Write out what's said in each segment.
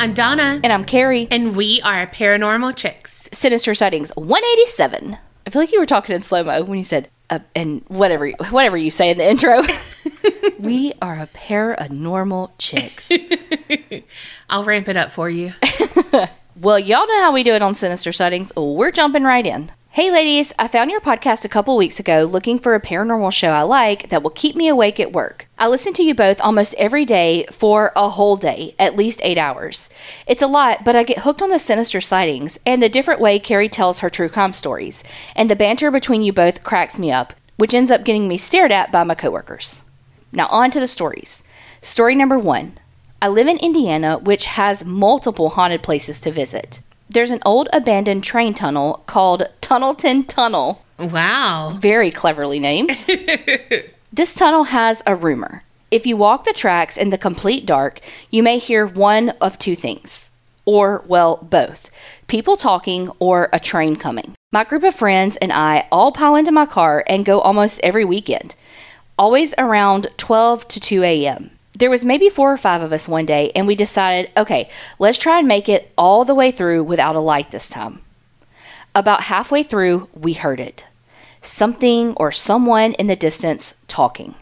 I'm Donna. And I'm Carrie. And we are Paranormal Chicks. Sinister Sightings 187. I feel like you were talking in slow mo when you said, uh, and whatever, whatever you say in the intro. we are a pair of normal chicks. I'll ramp it up for you. well, y'all know how we do it on Sinister Sightings. We're jumping right in. Hey, ladies, I found your podcast a couple weeks ago looking for a paranormal show I like that will keep me awake at work. I listen to you both almost every day for a whole day, at least eight hours. It's a lot, but I get hooked on the sinister sightings and the different way Carrie tells her true crime stories, and the banter between you both cracks me up, which ends up getting me stared at by my coworkers. Now, on to the stories. Story number one I live in Indiana, which has multiple haunted places to visit there's an old abandoned train tunnel called Tunnelton Tunnel. Wow. Very cleverly named. this tunnel has a rumor. If you walk the tracks in the complete dark, you may hear one of two things. Or, well, both people talking or a train coming. My group of friends and I all pile into my car and go almost every weekend, always around 12 to 2 a.m there was maybe four or five of us one day, and we decided, okay, let's try and make it all the way through without a light this time. About halfway through, we heard it something or someone in the distance talking.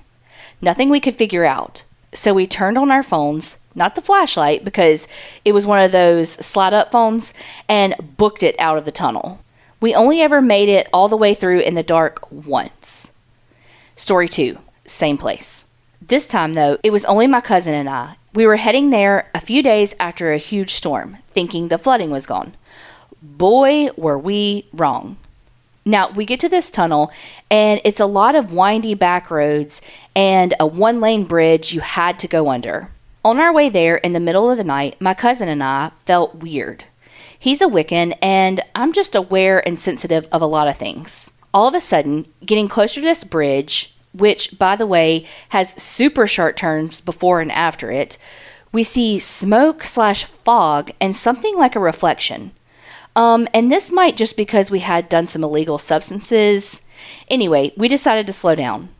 Nothing we could figure out. So we turned on our phones, not the flashlight, because it was one of those slide up phones, and booked it out of the tunnel. We only ever made it all the way through in the dark once. Story two, same place. This time, though, it was only my cousin and I. We were heading there a few days after a huge storm, thinking the flooding was gone. Boy, were we wrong. Now, we get to this tunnel, and it's a lot of windy back roads and a one lane bridge you had to go under. On our way there in the middle of the night, my cousin and I felt weird. He's a Wiccan, and I'm just aware and sensitive of a lot of things. All of a sudden, getting closer to this bridge, which, by the way, has super sharp turns before and after it, we see smoke slash fog and something like a reflection. Um, and this might just because we had done some illegal substances. Anyway, we decided to slow down.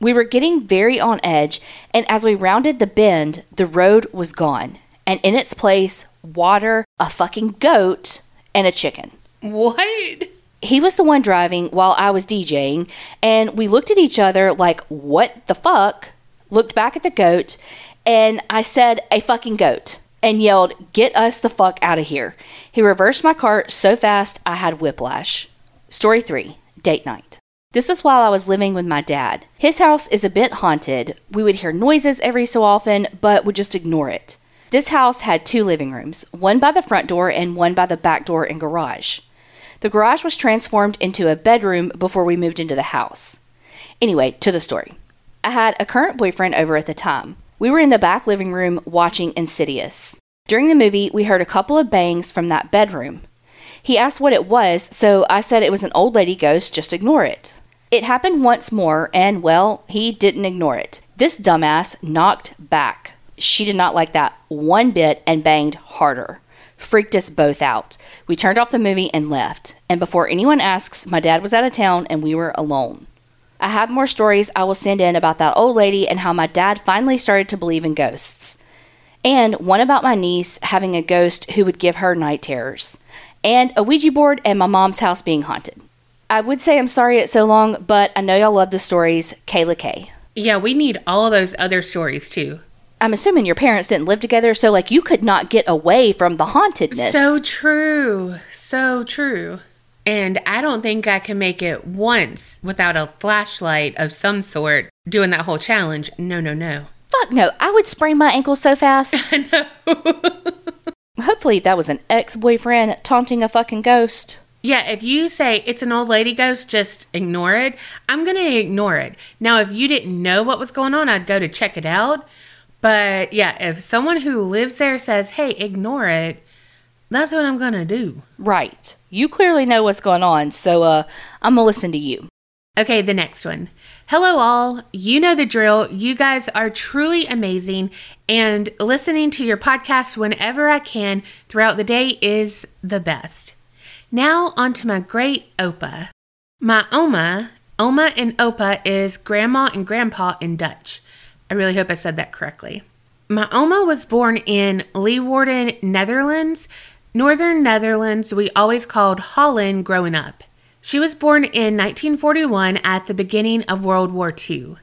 We were getting very on edge, and as we rounded the bend, the road was gone, and in its place, water, a fucking goat, and a chicken. What? he was the one driving while I was DJing, and we looked at each other like, what the fuck? Looked back at the goat, and I said, a fucking goat, and yelled, get us the fuck out of here. He reversed my car so fast I had whiplash. Story three date night. This was while I was living with my dad. His house is a bit haunted. We would hear noises every so often, but would just ignore it. This house had two living rooms, one by the front door and one by the back door and garage. The garage was transformed into a bedroom before we moved into the house. Anyway, to the story. I had a current boyfriend over at the time. We were in the back living room watching Insidious. During the movie, we heard a couple of bangs from that bedroom. He asked what it was, so I said it was an old lady ghost, just ignore it. It happened once more, and well, he didn't ignore it. This dumbass knocked back. She did not like that one bit and banged harder freaked us both out. We turned off the movie and left. And before anyone asks, my dad was out of town and we were alone. I have more stories I will send in about that old lady and how my dad finally started to believe in ghosts. And one about my niece having a ghost who would give her night terrors. And a Ouija board and my mom's house being haunted. I would say I'm sorry it's so long, but I know y'all love the stories. Kayla K. Yeah, we need all of those other stories too. I'm assuming your parents didn't live together, so like you could not get away from the hauntedness. So true. So true. And I don't think I can make it once without a flashlight of some sort doing that whole challenge. No, no, no. Fuck no. I would sprain my ankle so fast. I know. Hopefully that was an ex boyfriend taunting a fucking ghost. Yeah, if you say it's an old lady ghost, just ignore it. I'm going to ignore it. Now, if you didn't know what was going on, I'd go to check it out. But yeah, if someone who lives there says, hey, ignore it, that's what I'm going to do. Right. You clearly know what's going on, so uh, I'm going to listen to you. Okay, the next one. Hello, all. You know the drill. You guys are truly amazing, and listening to your podcast whenever I can throughout the day is the best. Now, on to my great Opa. My Oma, Oma and Opa is grandma and grandpa in Dutch. I really hope I said that correctly. My Oma was born in Leeuwarden, Netherlands. Northern Netherlands, we always called Holland growing up. She was born in 1941 at the beginning of World War II.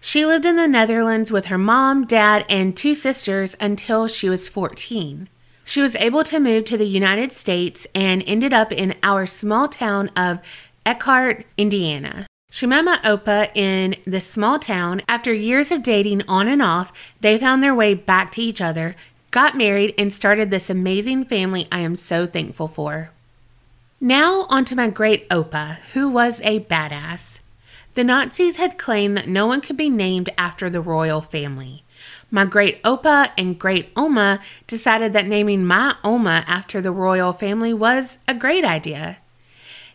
She lived in the Netherlands with her mom, dad, and two sisters until she was 14. She was able to move to the United States and ended up in our small town of Elkhart, Indiana. She met my Opa in this small town. After years of dating on and off, they found their way back to each other, got married, and started this amazing family I am so thankful for. Now, on to my great Opa, who was a badass. The Nazis had claimed that no one could be named after the royal family. My great Opa and great Oma decided that naming my Oma after the royal family was a great idea.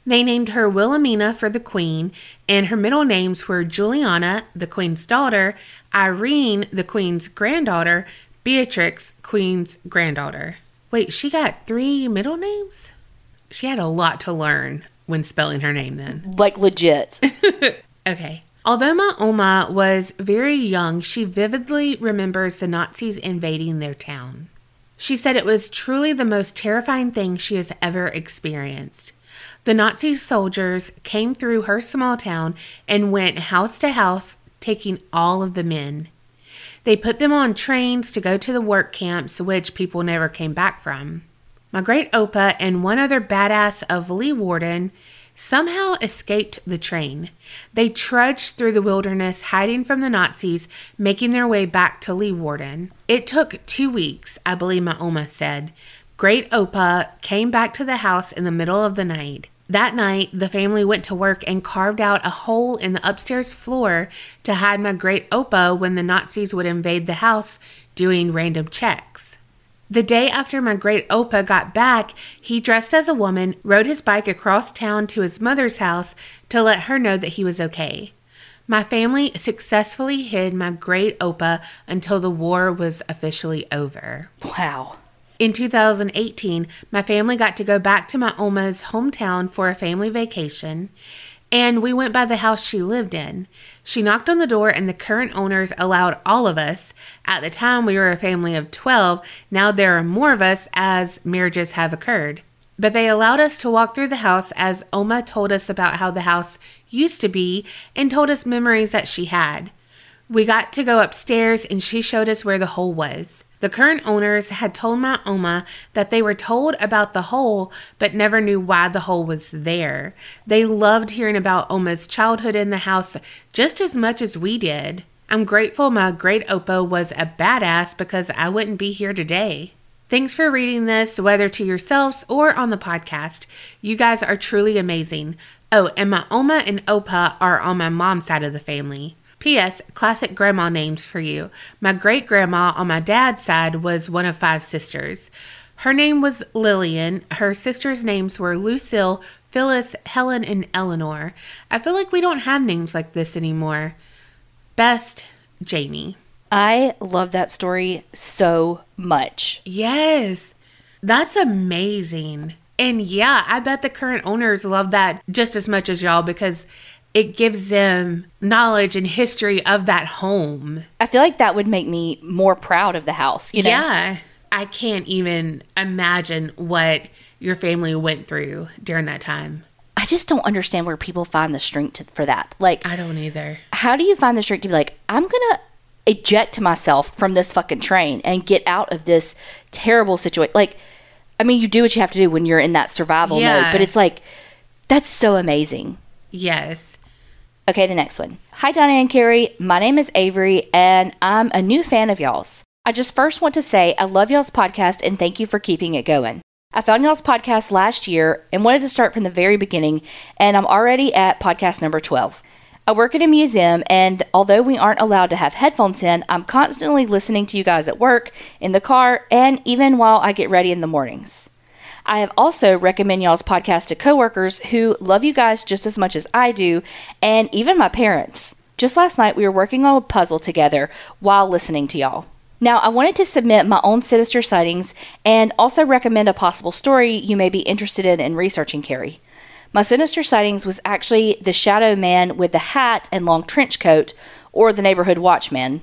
They named her Wilhelmina for the Queen, and her middle names were Juliana, the Queen's daughter, Irene, the Queen's granddaughter, Beatrix, Queen's granddaughter. Wait, she got three middle names? She had a lot to learn when spelling her name then. Like legit. Okay. Although my Oma was very young, she vividly remembers the Nazis invading their town. She said it was truly the most terrifying thing she has ever experienced. The Nazi soldiers came through her small town and went house to house, taking all of the men. They put them on trains to go to the work camps, which people never came back from. My great Opa and one other badass of Leeuwarden somehow escaped the train. They trudged through the wilderness, hiding from the Nazis, making their way back to Leeuwarden. It took two weeks, I believe my Oma said. Great Opa came back to the house in the middle of the night. That night, the family went to work and carved out a hole in the upstairs floor to hide my great Opa when the Nazis would invade the house doing random checks. The day after my great Opa got back, he dressed as a woman, rode his bike across town to his mother's house to let her know that he was okay. My family successfully hid my great Opa until the war was officially over. Wow. In 2018, my family got to go back to my Oma's hometown for a family vacation, and we went by the house she lived in. She knocked on the door, and the current owners allowed all of us. At the time, we were a family of 12. Now there are more of us as marriages have occurred. But they allowed us to walk through the house as Oma told us about how the house used to be and told us memories that she had. We got to go upstairs, and she showed us where the hole was. The current owners had told my Oma that they were told about the hole but never knew why the hole was there. They loved hearing about Oma's childhood in the house just as much as we did. I'm grateful my great Opa was a badass because I wouldn't be here today. Thanks for reading this, whether to yourselves or on the podcast. You guys are truly amazing. Oh, and my Oma and Opa are on my mom's side of the family. P.S. Classic grandma names for you. My great grandma on my dad's side was one of five sisters. Her name was Lillian. Her sisters' names were Lucille, Phyllis, Helen, and Eleanor. I feel like we don't have names like this anymore. Best, Jamie. I love that story so much. Yes, that's amazing. And yeah, I bet the current owners love that just as much as y'all because it gives them knowledge and history of that home. I feel like that would make me more proud of the house. You know? Yeah. I can't even imagine what your family went through during that time. I just don't understand where people find the strength to, for that. Like, I don't either. how do you find the strength to be like, I'm gonna eject myself from this fucking train and get out of this terrible situation? Like, I mean, you do what you have to do when you're in that survival Yeah. mode, but it's like, that's so amazing. Yes. Okay, the next one. Hi, Donna and Carrie. My name is Avery, and I'm a new fan of y'all's. I just first want to say I love y'all's podcast and thank you for keeping it going. I found y'all's podcast last year and wanted to start from the very beginning, and I'm already at podcast number 12. I work at a museum, and although we aren't allowed to have headphones in, I'm constantly listening to you guys at work, in the car, and even while I get ready in the mornings. I have also recommend y'all's podcast to coworkers who love you guys just as much as I do, and even my parents. Just last night, we were working on a puzzle together while listening to y'all. Now, I wanted to submit my own sinister sightings and also recommend a possible story you may be interested in in researching Carrie. My sinister sightings was actually the shadow man with the hat and long trench coat, or the neighborhood watchman.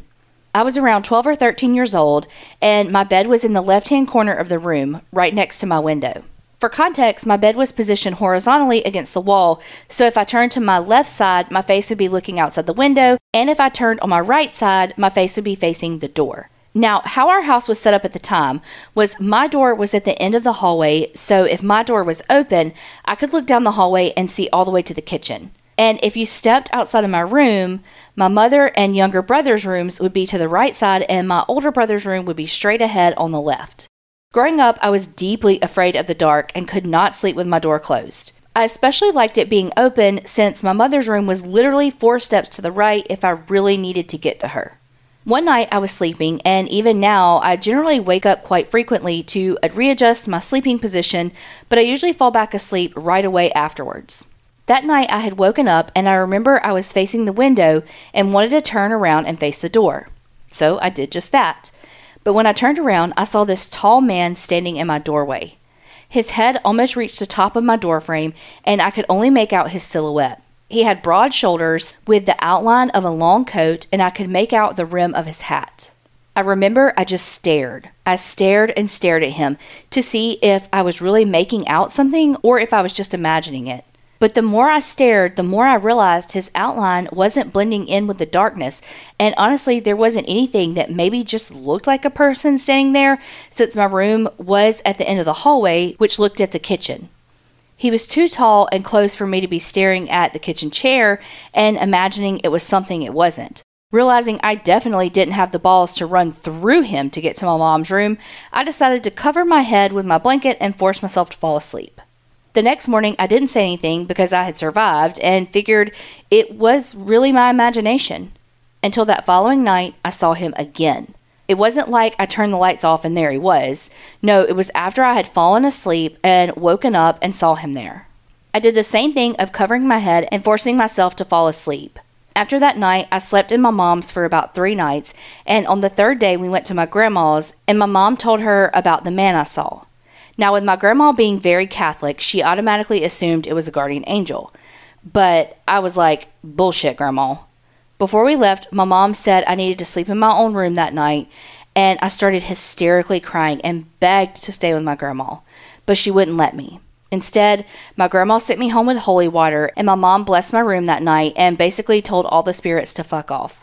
I was around 12 or 13 years old, and my bed was in the left hand corner of the room, right next to my window. For context, my bed was positioned horizontally against the wall, so if I turned to my left side, my face would be looking outside the window, and if I turned on my right side, my face would be facing the door. Now, how our house was set up at the time was my door was at the end of the hallway, so if my door was open, I could look down the hallway and see all the way to the kitchen. And if you stepped outside of my room, my mother and younger brother's rooms would be to the right side, and my older brother's room would be straight ahead on the left. Growing up, I was deeply afraid of the dark and could not sleep with my door closed. I especially liked it being open since my mother's room was literally four steps to the right if I really needed to get to her. One night I was sleeping, and even now I generally wake up quite frequently to readjust my sleeping position, but I usually fall back asleep right away afterwards. That night I had woken up and I remember I was facing the window and wanted to turn around and face the door. So I did just that. But when I turned around, I saw this tall man standing in my doorway. His head almost reached the top of my doorframe, and I could only make out his silhouette. He had broad shoulders with the outline of a long coat, and I could make out the rim of his hat. I remember I just stared. I stared and stared at him to see if I was really making out something or if I was just imagining it. But the more I stared, the more I realized his outline wasn't blending in with the darkness. And honestly, there wasn't anything that maybe just looked like a person standing there, since my room was at the end of the hallway, which looked at the kitchen. He was too tall and close for me to be staring at the kitchen chair and imagining it was something it wasn't. Realizing I definitely didn't have the balls to run through him to get to my mom's room, I decided to cover my head with my blanket and force myself to fall asleep. The next morning, I didn't say anything because I had survived and figured it was really my imagination. Until that following night, I saw him again. It wasn't like I turned the lights off and there he was. No, it was after I had fallen asleep and woken up and saw him there. I did the same thing of covering my head and forcing myself to fall asleep. After that night, I slept in my mom's for about three nights, and on the third day, we went to my grandma's, and my mom told her about the man I saw. Now, with my grandma being very Catholic, she automatically assumed it was a guardian angel. But I was like, bullshit, grandma. Before we left, my mom said I needed to sleep in my own room that night, and I started hysterically crying and begged to stay with my grandma, but she wouldn't let me. Instead, my grandma sent me home with holy water, and my mom blessed my room that night and basically told all the spirits to fuck off.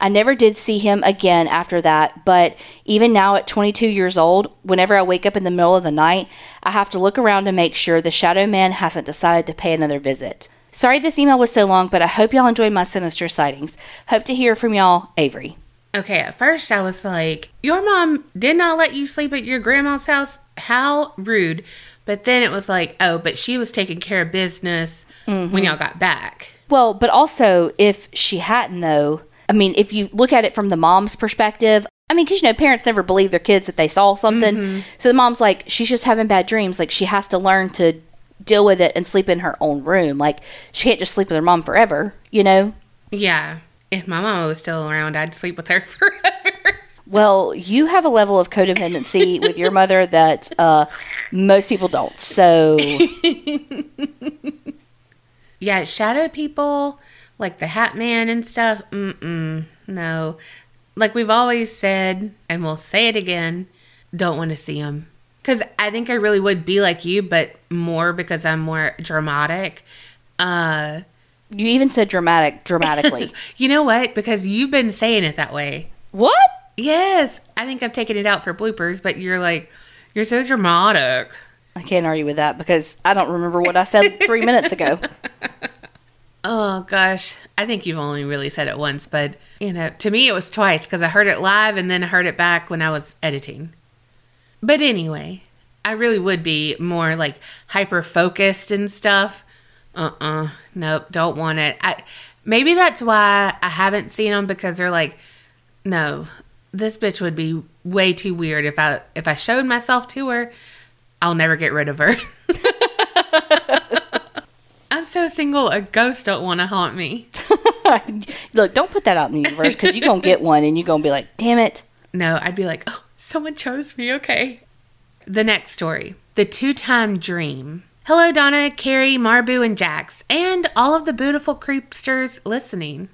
I never did see him again after that, but even now at 22 years old, whenever I wake up in the middle of the night, I have to look around to make sure the shadow man hasn't decided to pay another visit. Sorry this email was so long, but I hope y'all enjoyed my sinister sightings. Hope to hear from y'all, Avery. Okay, at first I was like, Your mom did not let you sleep at your grandma's house? How rude. But then it was like, Oh, but she was taking care of business mm-hmm. when y'all got back. Well, but also, if she hadn't, though, I mean, if you look at it from the mom's perspective, I mean, because you know, parents never believe their kids that they saw something. Mm-hmm. So the mom's like, she's just having bad dreams. Like, she has to learn to deal with it and sleep in her own room. Like, she can't just sleep with her mom forever, you know? Yeah. If my mom was still around, I'd sleep with her forever. Well, you have a level of codependency with your mother that uh, most people don't. So, yeah, shadow people like the Hat Man and stuff. Mm-mm, no. Like we've always said, and we'll say it again, don't want to see him. Because I think I really would be like you, but more because I'm more dramatic. Uh, you even said dramatic, dramatically. you know what? Because you've been saying it that way. What? Yes. I think I've taken it out for bloopers, but you're like, you're so dramatic. I can't argue with that because I don't remember what I said three minutes ago. Oh gosh, I think you've only really said it once, but you know, to me it was twice because I heard it live and then I heard it back when I was editing. But anyway, I really would be more like hyper focused and stuff. Uh uh-uh, uh nope, don't want it. I maybe that's why I haven't seen them because they're like, no, this bitch would be way too weird if I if I showed myself to her. I'll never get rid of her. So single, a ghost don't want to haunt me. Look, don't put that out in the universe because you're going to get one and you're going to be like, damn it. No, I'd be like, oh, someone chose me. Okay. The next story The Two Time Dream. Hello, Donna, Carrie, Marbu, and Jax, and all of the beautiful creepsters listening.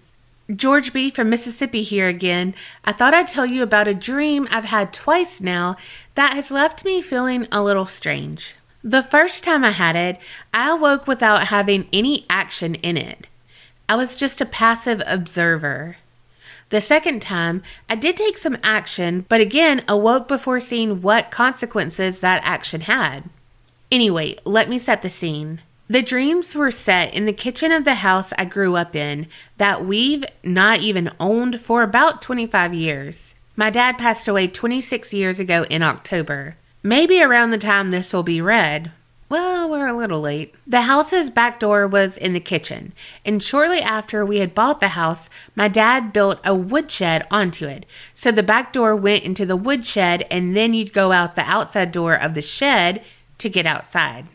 George B. from Mississippi here again. I thought I'd tell you about a dream I've had twice now that has left me feeling a little strange. The first time I had it, I awoke without having any action in it. I was just a passive observer. The second time, I did take some action, but again awoke before seeing what consequences that action had. Anyway, let me set the scene. The dreams were set in the kitchen of the house I grew up in that we've not even owned for about 25 years. My dad passed away 26 years ago in October. Maybe around the time this will be read. Well, we're a little late. The house's back door was in the kitchen, and shortly after we had bought the house, my dad built a woodshed onto it. So the back door went into the woodshed, and then you'd go out the outside door of the shed to get outside.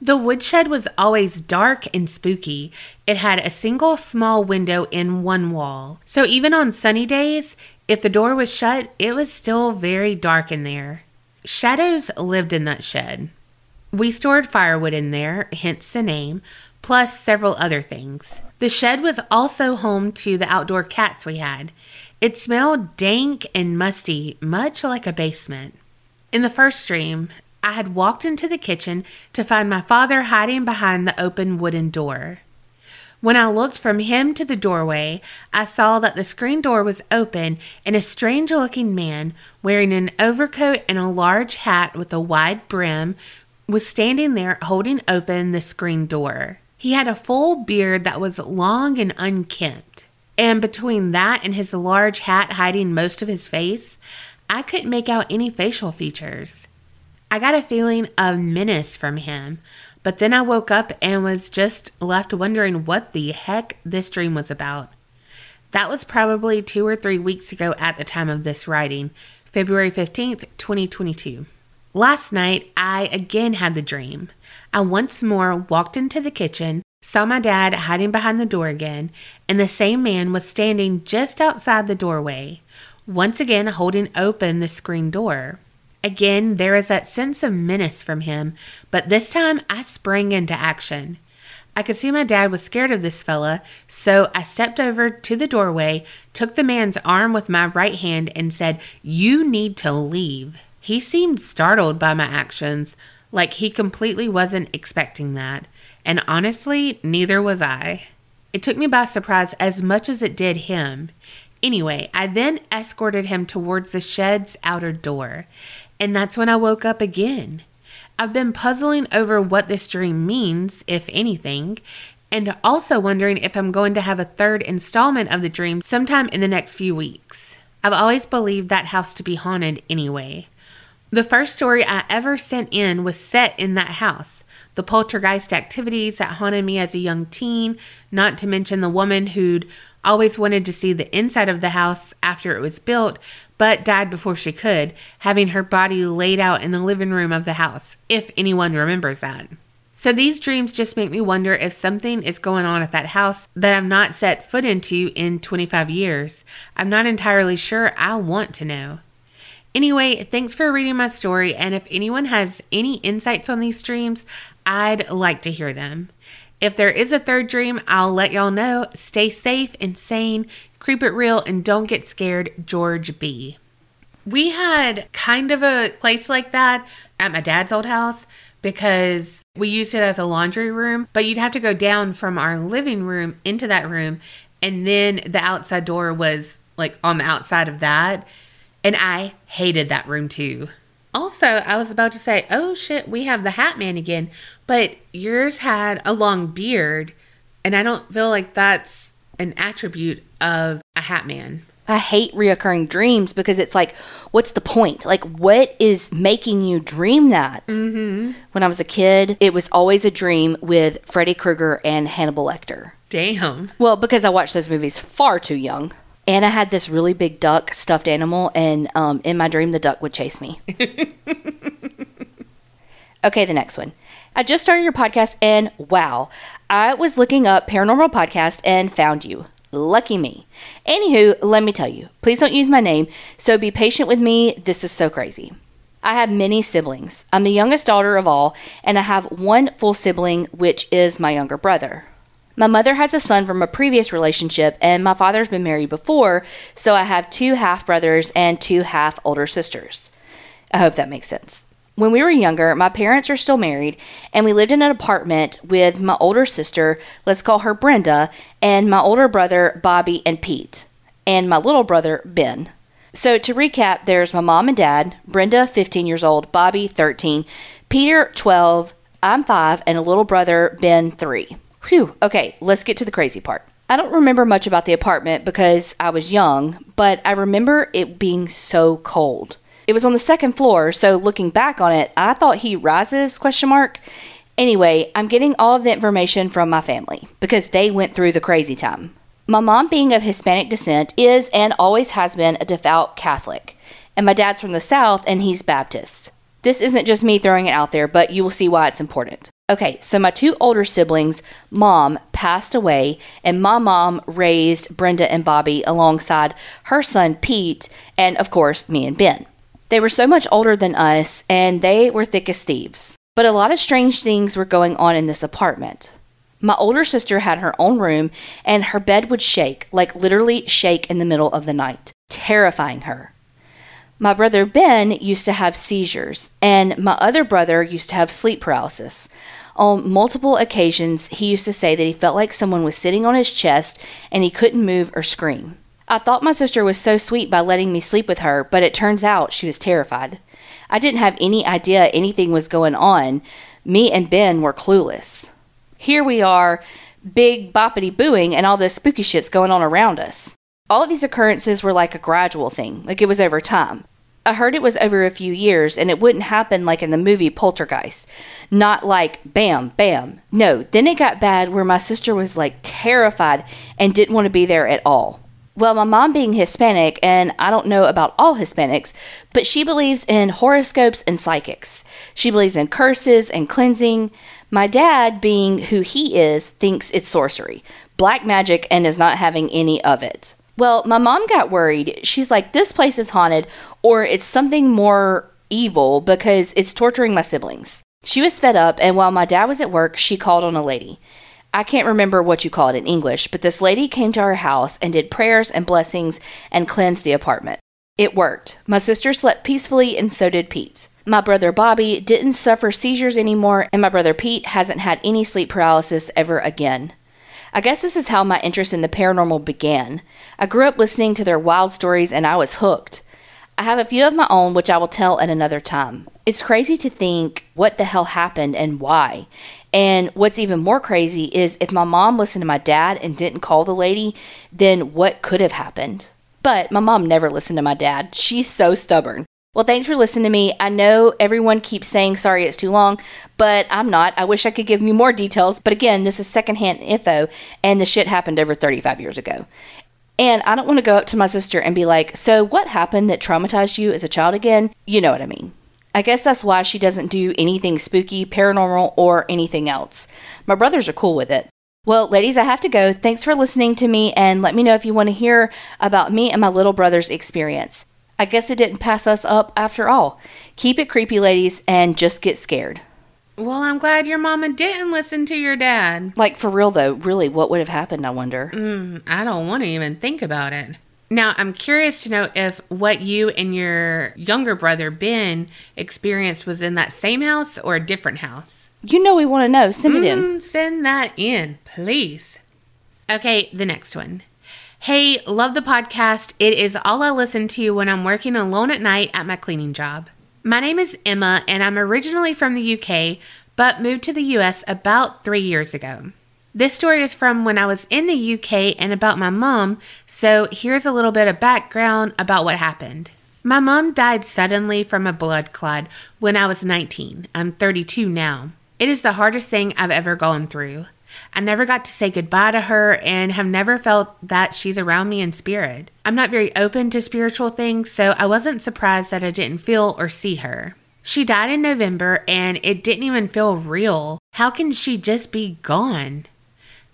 The woodshed was always dark and spooky. It had a single small window in one wall. So even on sunny days, if the door was shut, it was still very dark in there. Shadows lived in that shed. We stored firewood in there, hence the name, plus several other things. The shed was also home to the outdoor cats we had. It smelled dank and musty, much like a basement. In the first dream, I had walked into the kitchen to find my father hiding behind the open wooden door. When I looked from him to the doorway, I saw that the screen door was open and a strange looking man wearing an overcoat and a large hat with a wide brim was standing there holding open the screen door. He had a full beard that was long and unkempt. And between that and his large hat hiding most of his face, I couldn't make out any facial features. I got a feeling of menace from him, but then I woke up and was just left wondering what the heck this dream was about. That was probably two or three weeks ago at the time of this writing, February 15th, 2022. Last night, I again had the dream. I once more walked into the kitchen, saw my dad hiding behind the door again, and the same man was standing just outside the doorway, once again holding open the screen door. Again, there is that sense of menace from him, but this time I sprang into action. I could see my dad was scared of this fella, so I stepped over to the doorway, took the man's arm with my right hand, and said, You need to leave. He seemed startled by my actions, like he completely wasn't expecting that, and honestly, neither was I. It took me by surprise as much as it did him. Anyway, I then escorted him towards the shed's outer door. And that's when I woke up again. I've been puzzling over what this dream means, if anything, and also wondering if I'm going to have a third installment of the dream sometime in the next few weeks. I've always believed that house to be haunted anyway. The first story I ever sent in was set in that house. The poltergeist activities that haunted me as a young teen, not to mention the woman who'd always wanted to see the inside of the house after it was built, but died before she could, having her body laid out in the living room of the house, if anyone remembers that. So these dreams just make me wonder if something is going on at that house that I've not set foot into in 25 years. I'm not entirely sure I want to know. Anyway, thanks for reading my story, and if anyone has any insights on these dreams, I'd like to hear them. If there is a third dream, I'll let y'all know. Stay safe and sane, keep it real, and don't get scared. George B. We had kind of a place like that at my dad's old house because we used it as a laundry room, but you'd have to go down from our living room into that room, and then the outside door was like on the outside of that. And I hated that room too. Also, I was about to say, oh shit, we have the Hat Man again, but yours had a long beard, and I don't feel like that's an attribute of a Hat Man. I hate reoccurring dreams because it's like, what's the point? Like, what is making you dream that? Mm-hmm. When I was a kid, it was always a dream with Freddy Krueger and Hannibal Lecter. Damn. Well, because I watched those movies far too young. And I had this really big duck stuffed animal, and um, in my dream, the duck would chase me. okay, the next one. I just started your podcast, and wow, I was looking up paranormal podcast and found you. Lucky me. Anywho, let me tell you, please don't use my name, so be patient with me. This is so crazy. I have many siblings. I'm the youngest daughter of all, and I have one full sibling, which is my younger brother. My mother has a son from a previous relationship, and my father's been married before, so I have two half brothers and two half older sisters. I hope that makes sense. When we were younger, my parents are still married, and we lived in an apartment with my older sister, let's call her Brenda, and my older brother, Bobby and Pete, and my little brother, Ben. So, to recap, there's my mom and dad, Brenda, 15 years old, Bobby, 13, Peter, 12, I'm 5, and a little brother, Ben, 3. Whew, okay, let's get to the crazy part. I don't remember much about the apartment because I was young, but I remember it being so cold. It was on the second floor, so looking back on it, I thought he rises question mark. Anyway, I'm getting all of the information from my family because they went through the crazy time. My mom, being of Hispanic descent, is and always has been a devout Catholic. And my dad's from the South and he's Baptist. This isn't just me throwing it out there, but you will see why it's important. Okay, so my two older siblings, mom, passed away, and my mom raised Brenda and Bobby alongside her son Pete, and of course, me and Ben. They were so much older than us, and they were thick as thieves. But a lot of strange things were going on in this apartment. My older sister had her own room, and her bed would shake, like literally shake in the middle of the night, terrifying her. My brother Ben used to have seizures, and my other brother used to have sleep paralysis. On multiple occasions, he used to say that he felt like someone was sitting on his chest and he couldn't move or scream. I thought my sister was so sweet by letting me sleep with her, but it turns out she was terrified. I didn't have any idea anything was going on. Me and Ben were clueless. Here we are, big boppity booing, and all this spooky shit's going on around us. All of these occurrences were like a gradual thing, like it was over time. I heard it was over a few years and it wouldn't happen like in the movie Poltergeist. Not like bam, bam. No, then it got bad where my sister was like terrified and didn't want to be there at all. Well, my mom being Hispanic, and I don't know about all Hispanics, but she believes in horoscopes and psychics. She believes in curses and cleansing. My dad, being who he is, thinks it's sorcery, black magic, and is not having any of it. Well, my mom got worried. She's like, this place is haunted, or it's something more evil because it's torturing my siblings. She was fed up, and while my dad was at work, she called on a lady. I can't remember what you call it in English, but this lady came to our house and did prayers and blessings and cleansed the apartment. It worked. My sister slept peacefully, and so did Pete. My brother Bobby didn't suffer seizures anymore, and my brother Pete hasn't had any sleep paralysis ever again. I guess this is how my interest in the paranormal began. I grew up listening to their wild stories and I was hooked. I have a few of my own, which I will tell at another time. It's crazy to think what the hell happened and why. And what's even more crazy is if my mom listened to my dad and didn't call the lady, then what could have happened? But my mom never listened to my dad. She's so stubborn. Well, thanks for listening to me. I know everyone keeps saying sorry it's too long, but I'm not. I wish I could give you more details, but again, this is secondhand info, and the shit happened over 35 years ago. And I don't want to go up to my sister and be like, So, what happened that traumatized you as a child again? You know what I mean. I guess that's why she doesn't do anything spooky, paranormal, or anything else. My brothers are cool with it. Well, ladies, I have to go. Thanks for listening to me, and let me know if you want to hear about me and my little brother's experience. I guess it didn't pass us up after all. Keep it creepy, ladies, and just get scared. Well, I'm glad your mama didn't listen to your dad. Like, for real, though, really, what would have happened, I wonder? Mm, I don't want to even think about it. Now, I'm curious to know if what you and your younger brother Ben experienced was in that same house or a different house. You know we want to know. Send it in. Mm, send that in, please. Okay, the next one. Hey, love the podcast. It is all I listen to when I'm working alone at night at my cleaning job. My name is Emma, and I'm originally from the UK, but moved to the US about three years ago. This story is from when I was in the UK and about my mom, so here's a little bit of background about what happened. My mom died suddenly from a blood clot when I was 19. I'm 32 now. It is the hardest thing I've ever gone through. I never got to say goodbye to her and have never felt that she's around me in spirit. I'm not very open to spiritual things, so I wasn't surprised that I didn't feel or see her. She died in November and it didn't even feel real. How can she just be gone?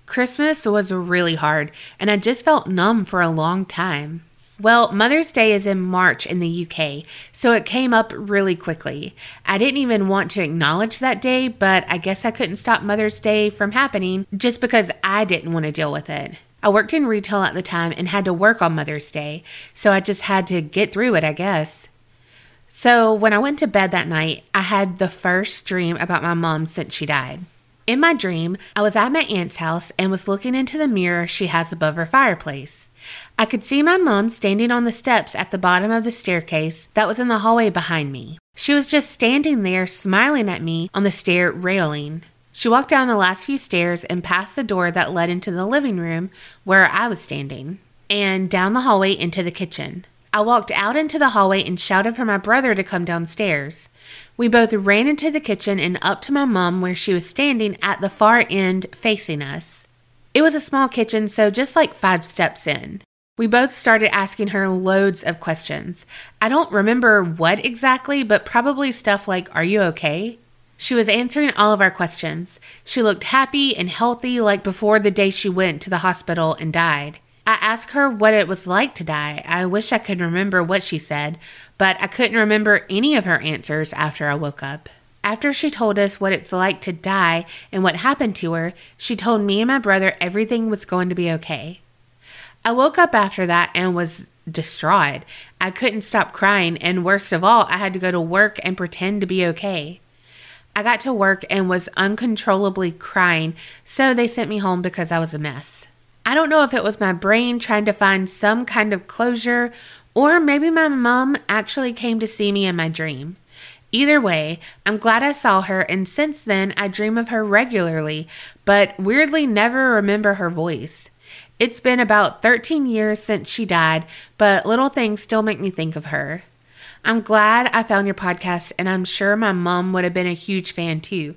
Christmas was really hard, and I just felt numb for a long time. Well, Mother's Day is in March in the UK, so it came up really quickly. I didn't even want to acknowledge that day, but I guess I couldn't stop Mother's Day from happening just because I didn't want to deal with it. I worked in retail at the time and had to work on Mother's Day, so I just had to get through it, I guess. So when I went to bed that night, I had the first dream about my mom since she died. In my dream, I was at my aunt's house and was looking into the mirror she has above her fireplace. I could see my mom standing on the steps at the bottom of the staircase that was in the hallway behind me. She was just standing there smiling at me on the stair railing. She walked down the last few stairs and past the door that led into the living room where I was standing, and down the hallway into the kitchen. I walked out into the hallway and shouted for my brother to come downstairs. We both ran into the kitchen and up to my mom where she was standing at the far end facing us. It was a small kitchen, so just like five steps in. We both started asking her loads of questions. I don't remember what exactly, but probably stuff like, Are you okay? She was answering all of our questions. She looked happy and healthy like before the day she went to the hospital and died. I asked her what it was like to die. I wish I could remember what she said, but I couldn't remember any of her answers after I woke up. After she told us what it's like to die and what happened to her, she told me and my brother everything was going to be okay. I woke up after that and was distraught. I couldn't stop crying, and worst of all, I had to go to work and pretend to be okay. I got to work and was uncontrollably crying, so they sent me home because I was a mess. I don't know if it was my brain trying to find some kind of closure, or maybe my mom actually came to see me in my dream. Either way, I'm glad I saw her, and since then I dream of her regularly, but weirdly never remember her voice. It's been about 13 years since she died, but little things still make me think of her. I'm glad I found your podcast, and I'm sure my mom would have been a huge fan too,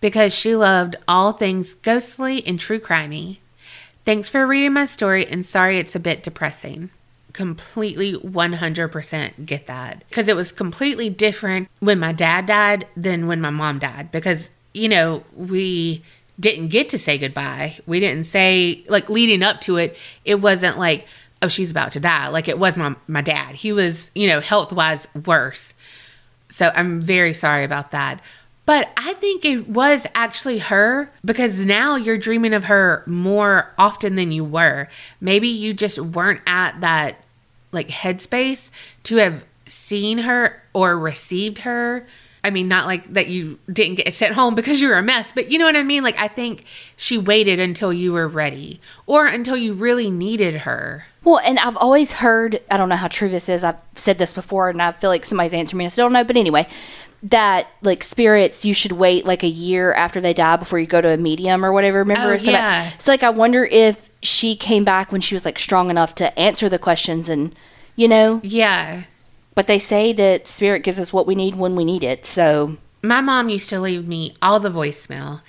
because she loved all things ghostly and true crimey. Thanks for reading my story, and sorry it's a bit depressing. Completely 100% get that. Because it was completely different when my dad died than when my mom died. Because, you know, we didn't get to say goodbye. We didn't say like leading up to it, it wasn't like, oh, she's about to die. Like it was my my dad. He was, you know, health wise worse. So I'm very sorry about that. But I think it was actually her because now you're dreaming of her more often than you were. Maybe you just weren't at that like headspace to have seen her or received her I mean, not like that you didn't get sent home because you were a mess, but you know what I mean? Like, I think she waited until you were ready or until you really needed her. Well, and I've always heard, I don't know how true this is. I've said this before and I feel like somebody's answering me. I still don't know. But anyway, that like spirits, you should wait like a year after they die before you go to a medium or whatever. Remember? Oh, yeah. so, like, I wonder if she came back when she was like strong enough to answer the questions and, you know? Yeah. But they say that spirit gives us what we need when we need it. So my mom used to leave me all the voicemail.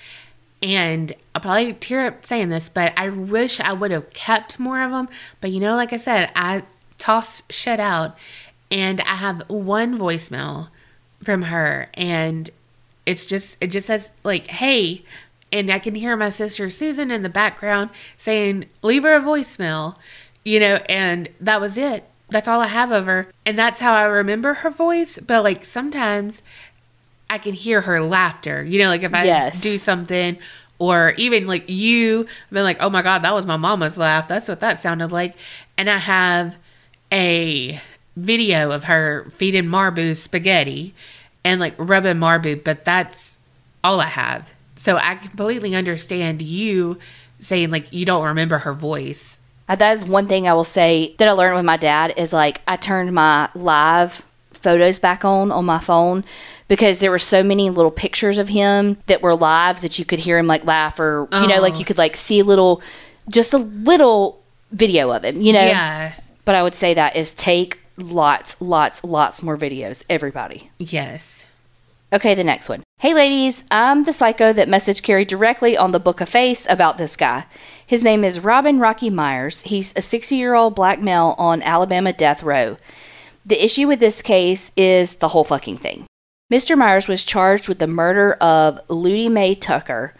And I'll probably tear up saying this, but I wish I would have kept more of them. But you know, like I said, I toss shit out. And I have one voicemail from her. And it's just, it just says, like, hey, and I can hear my sister Susan in the background saying, leave her a voicemail, you know, and that was it. That's all I have of her. And that's how I remember her voice. But like sometimes I can hear her laughter. You know, like if I Yes. do something or even like you, I've been like, oh my God, that was my mama's laugh. That's what that sounded like. And I have a video of her feeding Marbu spaghetti and like rubbing Marbu, but that's all I have. So I completely understand you saying like you don't remember her voice. Uh, that is one thing I will say that I learned with my dad is like I turned my live photos back on on my phone because there were so many little pictures of him that were lives that you could hear him like laugh or you know like Oh. you could like see a little just a little video of him you know Yeah. but I would say that is take lots lots lots more videos everybody Yes. Okay, the next one. Hey ladies, I'm the psycho that messaged Carrie directly on the Book of Face about this guy. His name is Robin Rocky Myers. He's a 60 year old black male on Alabama death row. The issue with this case is the whole fucking thing. Mr. Myers was charged with the murder of Ludie Mae Tucker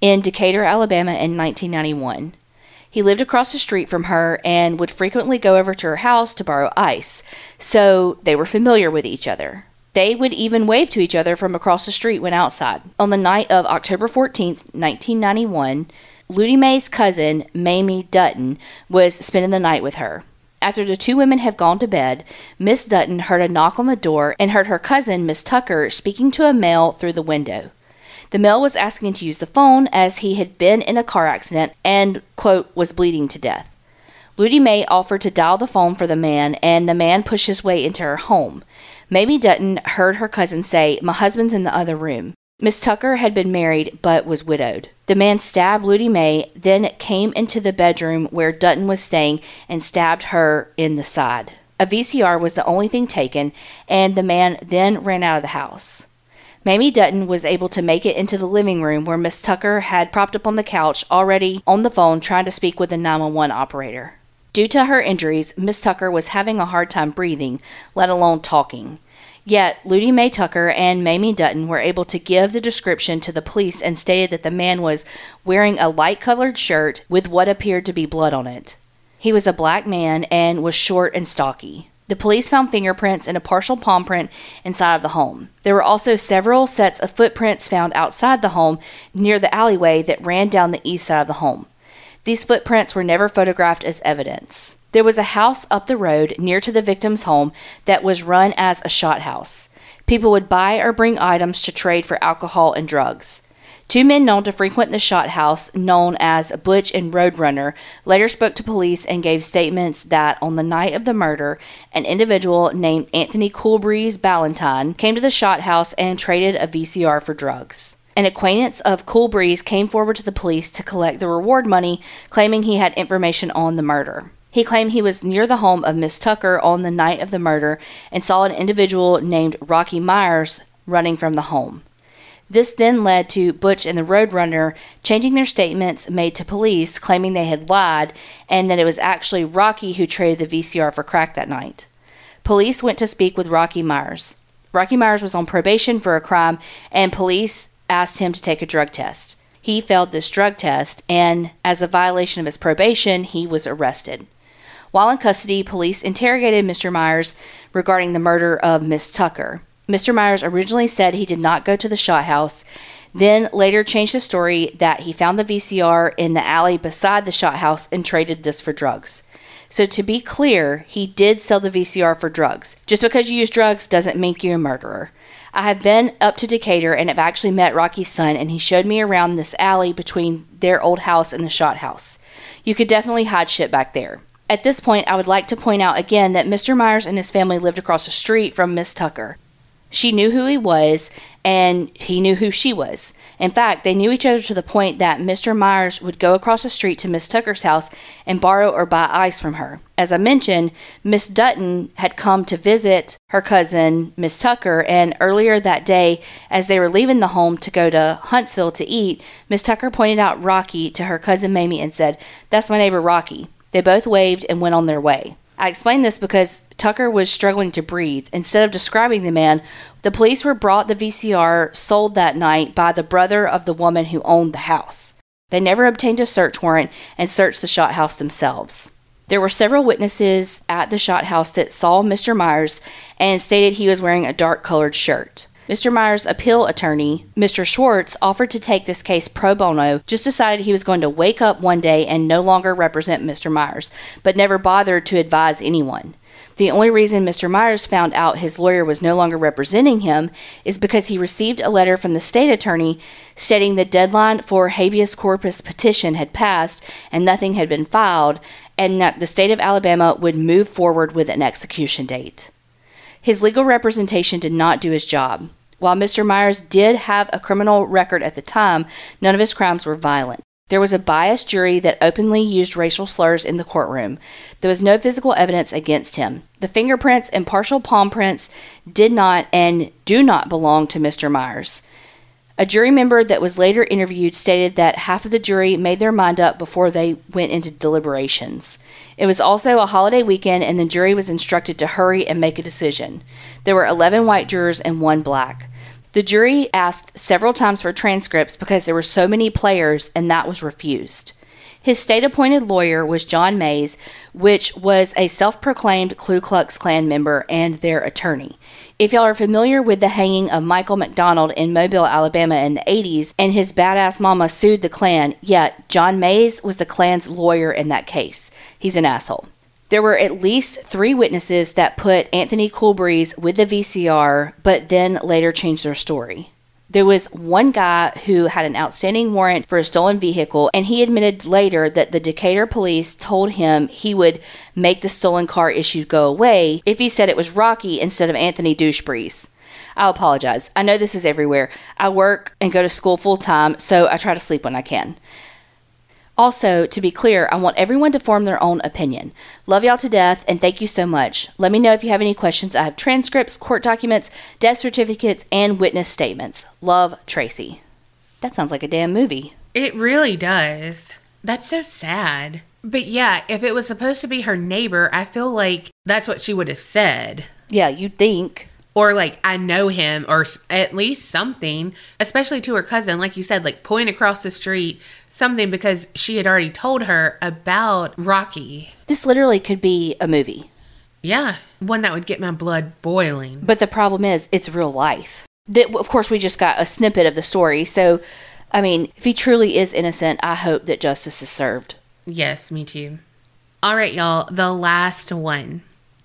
in Decatur, Alabama in 1991. He lived across the street from her and would frequently go over to her house to borrow ice, so they were familiar with each other. They would even wave to each other from across the street when outside. On the night of October 14th, 1991, Ludie Mae's cousin, Mamie Dutton, was spending the night with her. After the two women had gone to bed, Miss Dutton heard a knock on the door and heard her cousin, Miss Tucker, speaking to a male through the window. The male was asking to use the phone as he had been in a car accident and, quote, was bleeding to death. Ludie Mae offered to dial the phone for the man, and the man pushed his way into her home. Mamie Dutton heard her cousin say, My husband's in the other room. Miss Tucker had been married but was widowed. The man stabbed Ludie Mae, then came into the bedroom where Dutton was staying and stabbed her in the side. A VCR was the only thing taken, and the man then ran out of the house. Mamie Dutton was able to make it into the living room where Miss Tucker had propped up on the couch, already on the phone trying to speak with the 911 operator. Due to her injuries, Miss Tucker was having a hard time breathing, let alone talking. Yet, Ludie Mae Tucker and Mamie Dutton were able to give the description to the police and stated that the man was wearing a light colored shirt with what appeared to be blood on it. He was a black man and was short and stocky. The police found fingerprints and a partial palm print inside of the home. There were also several sets of footprints found outside the home near the alleyway that ran down the east side of the home. These footprints were never photographed as evidence. There was a house up the road near to the victim's home that was run as a shot house. People would buy or bring items to trade for alcohol and drugs. Two men known to frequent the shot house, known as Butch and Roadrunner, later spoke to police and gave statements that on the night of the murder, an individual named Anthony Coolbreeze Ballantyne came to the shot house and traded a VCR for drugs. An acquaintance of Coolbreeze came forward to the police to collect the reward money, claiming he had information on the murder. He claimed he was near the home of Miss Tucker on the night of the murder and saw an individual named Rocky Myers running from the home. This then led to Butch and the Roadrunner changing their statements made to police, claiming they had lied and that it was actually Rocky who traded the VCR for crack that night. Police went to speak with Rocky Myers. Rocky Myers was on probation for a crime, and police asked him to take a drug test. He failed this drug test, and as a violation of his probation, he was arrested. While in custody, police interrogated Mr. Myers regarding the murder of Miss Tucker. Mr. Myers originally said he did not go to the shot house, then later changed the story that he found the VCR in the alley beside the shot house and traded this for drugs. So, to be clear, he did sell the VCR for drugs. Just because you use drugs doesn't make you a murderer. I have been up to Decatur and have actually met Rocky's son, and he showed me around this alley between their old house and the shot house. You could definitely hide shit back there. At this point, I would like to point out again that Mr. Myers and his family lived across the street from Miss Tucker. She knew who he was, and he knew who she was. In fact, they knew each other to the point that Mr. Myers would go across the street to Miss Tucker's house and borrow or buy ice from her. As I mentioned, Miss Dutton had come to visit her cousin, Miss Tucker, and earlier that day, as they were leaving the home to go to Huntsville to eat, Miss Tucker pointed out Rocky to her cousin Mamie and said, That's my neighbor Rocky. They both waved and went on their way. I explain this because Tucker was struggling to breathe. Instead of describing the man, the police were brought the VCR sold that night by the brother of the woman who owned the house. They never obtained a search warrant and searched the shot house themselves. There were several witnesses at the shot house that saw Mr. Myers and stated he was wearing a dark colored shirt. Mr. Myers' appeal attorney, Mr. Schwartz, offered to take this case pro bono, just decided he was going to wake up one day and no longer represent Mr. Myers, but never bothered to advise anyone. The only reason Mr. Myers found out his lawyer was no longer representing him is because he received a letter from the state attorney stating the deadline for habeas corpus petition had passed and nothing had been filed, and that the state of Alabama would move forward with an execution date. His legal representation did not do his job. While Mr. Myers did have a criminal record at the time, none of his crimes were violent. There was a biased jury that openly used racial slurs in the courtroom. There was no physical evidence against him. The fingerprints and partial palm prints did not and do not belong to Mr. Myers. A jury member that was later interviewed stated that half of the jury made their mind up before they went into deliberations. It was also a holiday weekend, and the jury was instructed to hurry and make a decision. There were 11 white jurors and one black. The jury asked several times for transcripts because there were so many players, and that was refused. His state appointed lawyer was John Mays, which was a self proclaimed Ku Klux Klan member and their attorney. If y'all are familiar with the hanging of Michael McDonald in Mobile, Alabama in the 80s, and his badass mama sued the Klan, yet John Mays was the Klan's lawyer in that case. He's an asshole. There were at least three witnesses that put Anthony Coolbreeze with the VCR, but then later changed their story. There was one guy who had an outstanding warrant for a stolen vehicle, and he admitted later that the Decatur police told him he would make the stolen car issue go away if he said it was Rocky instead of Anthony Douchebreeze. I apologize. I know this is everywhere. I work and go to school full time, so I try to sleep when I can. Also, to be clear, I want everyone to form their own opinion. Love y'all to death and thank you so much. Let me know if you have any questions. I have transcripts, court documents, death certificates, and witness statements. Love, Tracy. That sounds like a damn movie. It really does. That's so sad. But yeah, if it was supposed to be her neighbor, I feel like that's what she would have said. Yeah, you'd think. Or like, I know him, or at least something, especially to her cousin, like you said, like point across the street, something because she had already told her about Rocky. This literally could be a movie. Yeah, one that would get my blood boiling. But the problem is, it's real life. That, of course, we just got a snippet of the story. So, I mean, if he truly is innocent, I hope that justice is served. Yes, me too. All right, y'all, the last one.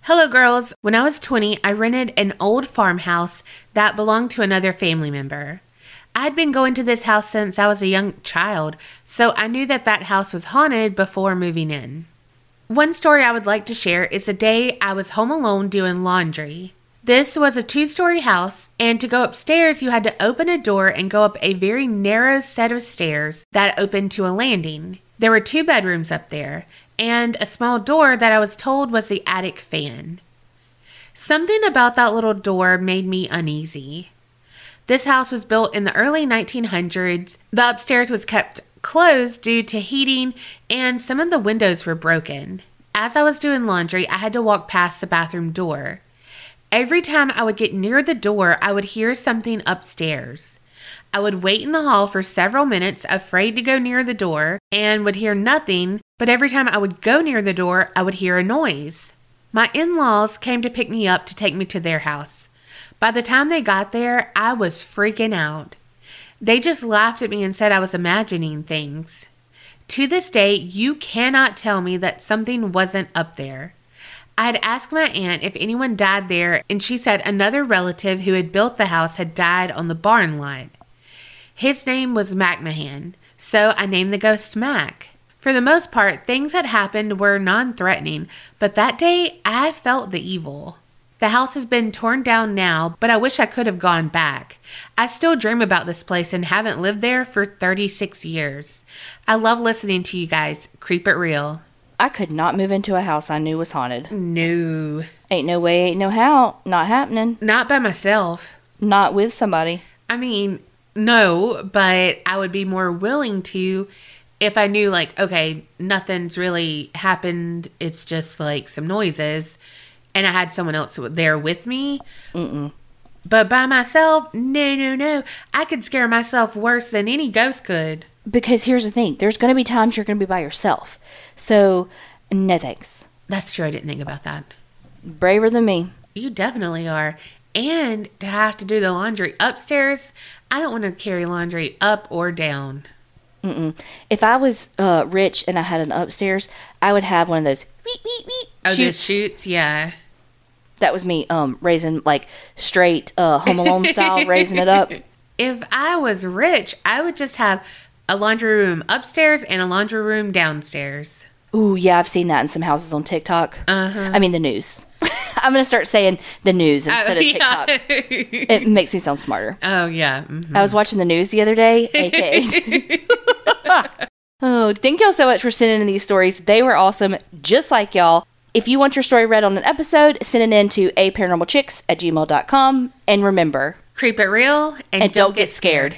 Hello, girls. When I was 20, I rented an old farmhouse that belonged to another family member. I had been going to this house since I was a young child, so I knew that that house was haunted before moving in. One story I would like to share is the day I was home alone doing laundry. This was a two story house, and to go upstairs, you had to open a door and go up a very narrow set of stairs that opened to a landing. There were two bedrooms up there, and a small door that I was told was the attic fan. Something about that little door made me uneasy. This house was built in the early 1900s. The upstairs was kept closed due to heating, and some of the windows were broken. As I was doing laundry, I had to walk past the bathroom door. Every time I would get near the door, I would hear something upstairs. I would wait in the hall for several minutes, afraid to go near the door, and would hear nothing, but every time I would go near the door, I would hear a noise. My in laws came to pick me up to take me to their house. By the time they got there, I was freaking out. They just laughed at me and said I was imagining things. To this day, you cannot tell me that something wasn't up there. I had asked my aunt if anyone died there, and she said another relative who had built the house had died on the barn lot. His name was MacMahon, so I named the ghost Mac. For the most part, things that happened were non threatening, but that day I felt the evil. The house has been torn down now, but I wish I could have gone back. I still dream about this place and haven't lived there for 36 years. I love listening to you guys. Creep it real. I could not move into a house I knew was haunted. No, Ain't no way, ain't no how. Not happening. not by myself. Not with somebody. I mean, no, but I would be more willing to if I knew, like, okay, nothing's really happened. It's just like some noises, and I had someone else there with me. Mm-mm. But by myself, no, no, no. I could scare myself worse than any ghost could. Because here's the thing there's going to be times you're going to be by yourself. So, no thanks. That's true. I didn't think about that. Braver than me. You definitely are. And to have to do the laundry upstairs, I don't want to carry laundry up or down. Mm-mm. If I was uh, rich and I had an upstairs, I would have one of those beep, beep, beep Oh, the chutes. chutes, yeah. That was me um, raising like straight uh, Home Alone style, raising it up. If I was rich, I would just have a laundry room upstairs and a laundry room downstairs. Ooh, yeah, I've seen that in some houses on TikTok. Uh-huh. I mean, the news. I'm going to start saying the news instead of TikTok. Yeah. It makes me sound smarter. oh, yeah. mhm. I was watching the news the other day, aka. oh, thank y'all so much for sending in these stories. They were awesome, just like y'all. If you want your story read on an episode, send it in to aparanormalchicks at gmail.com. And remember, Creep it real and, and don't get scared.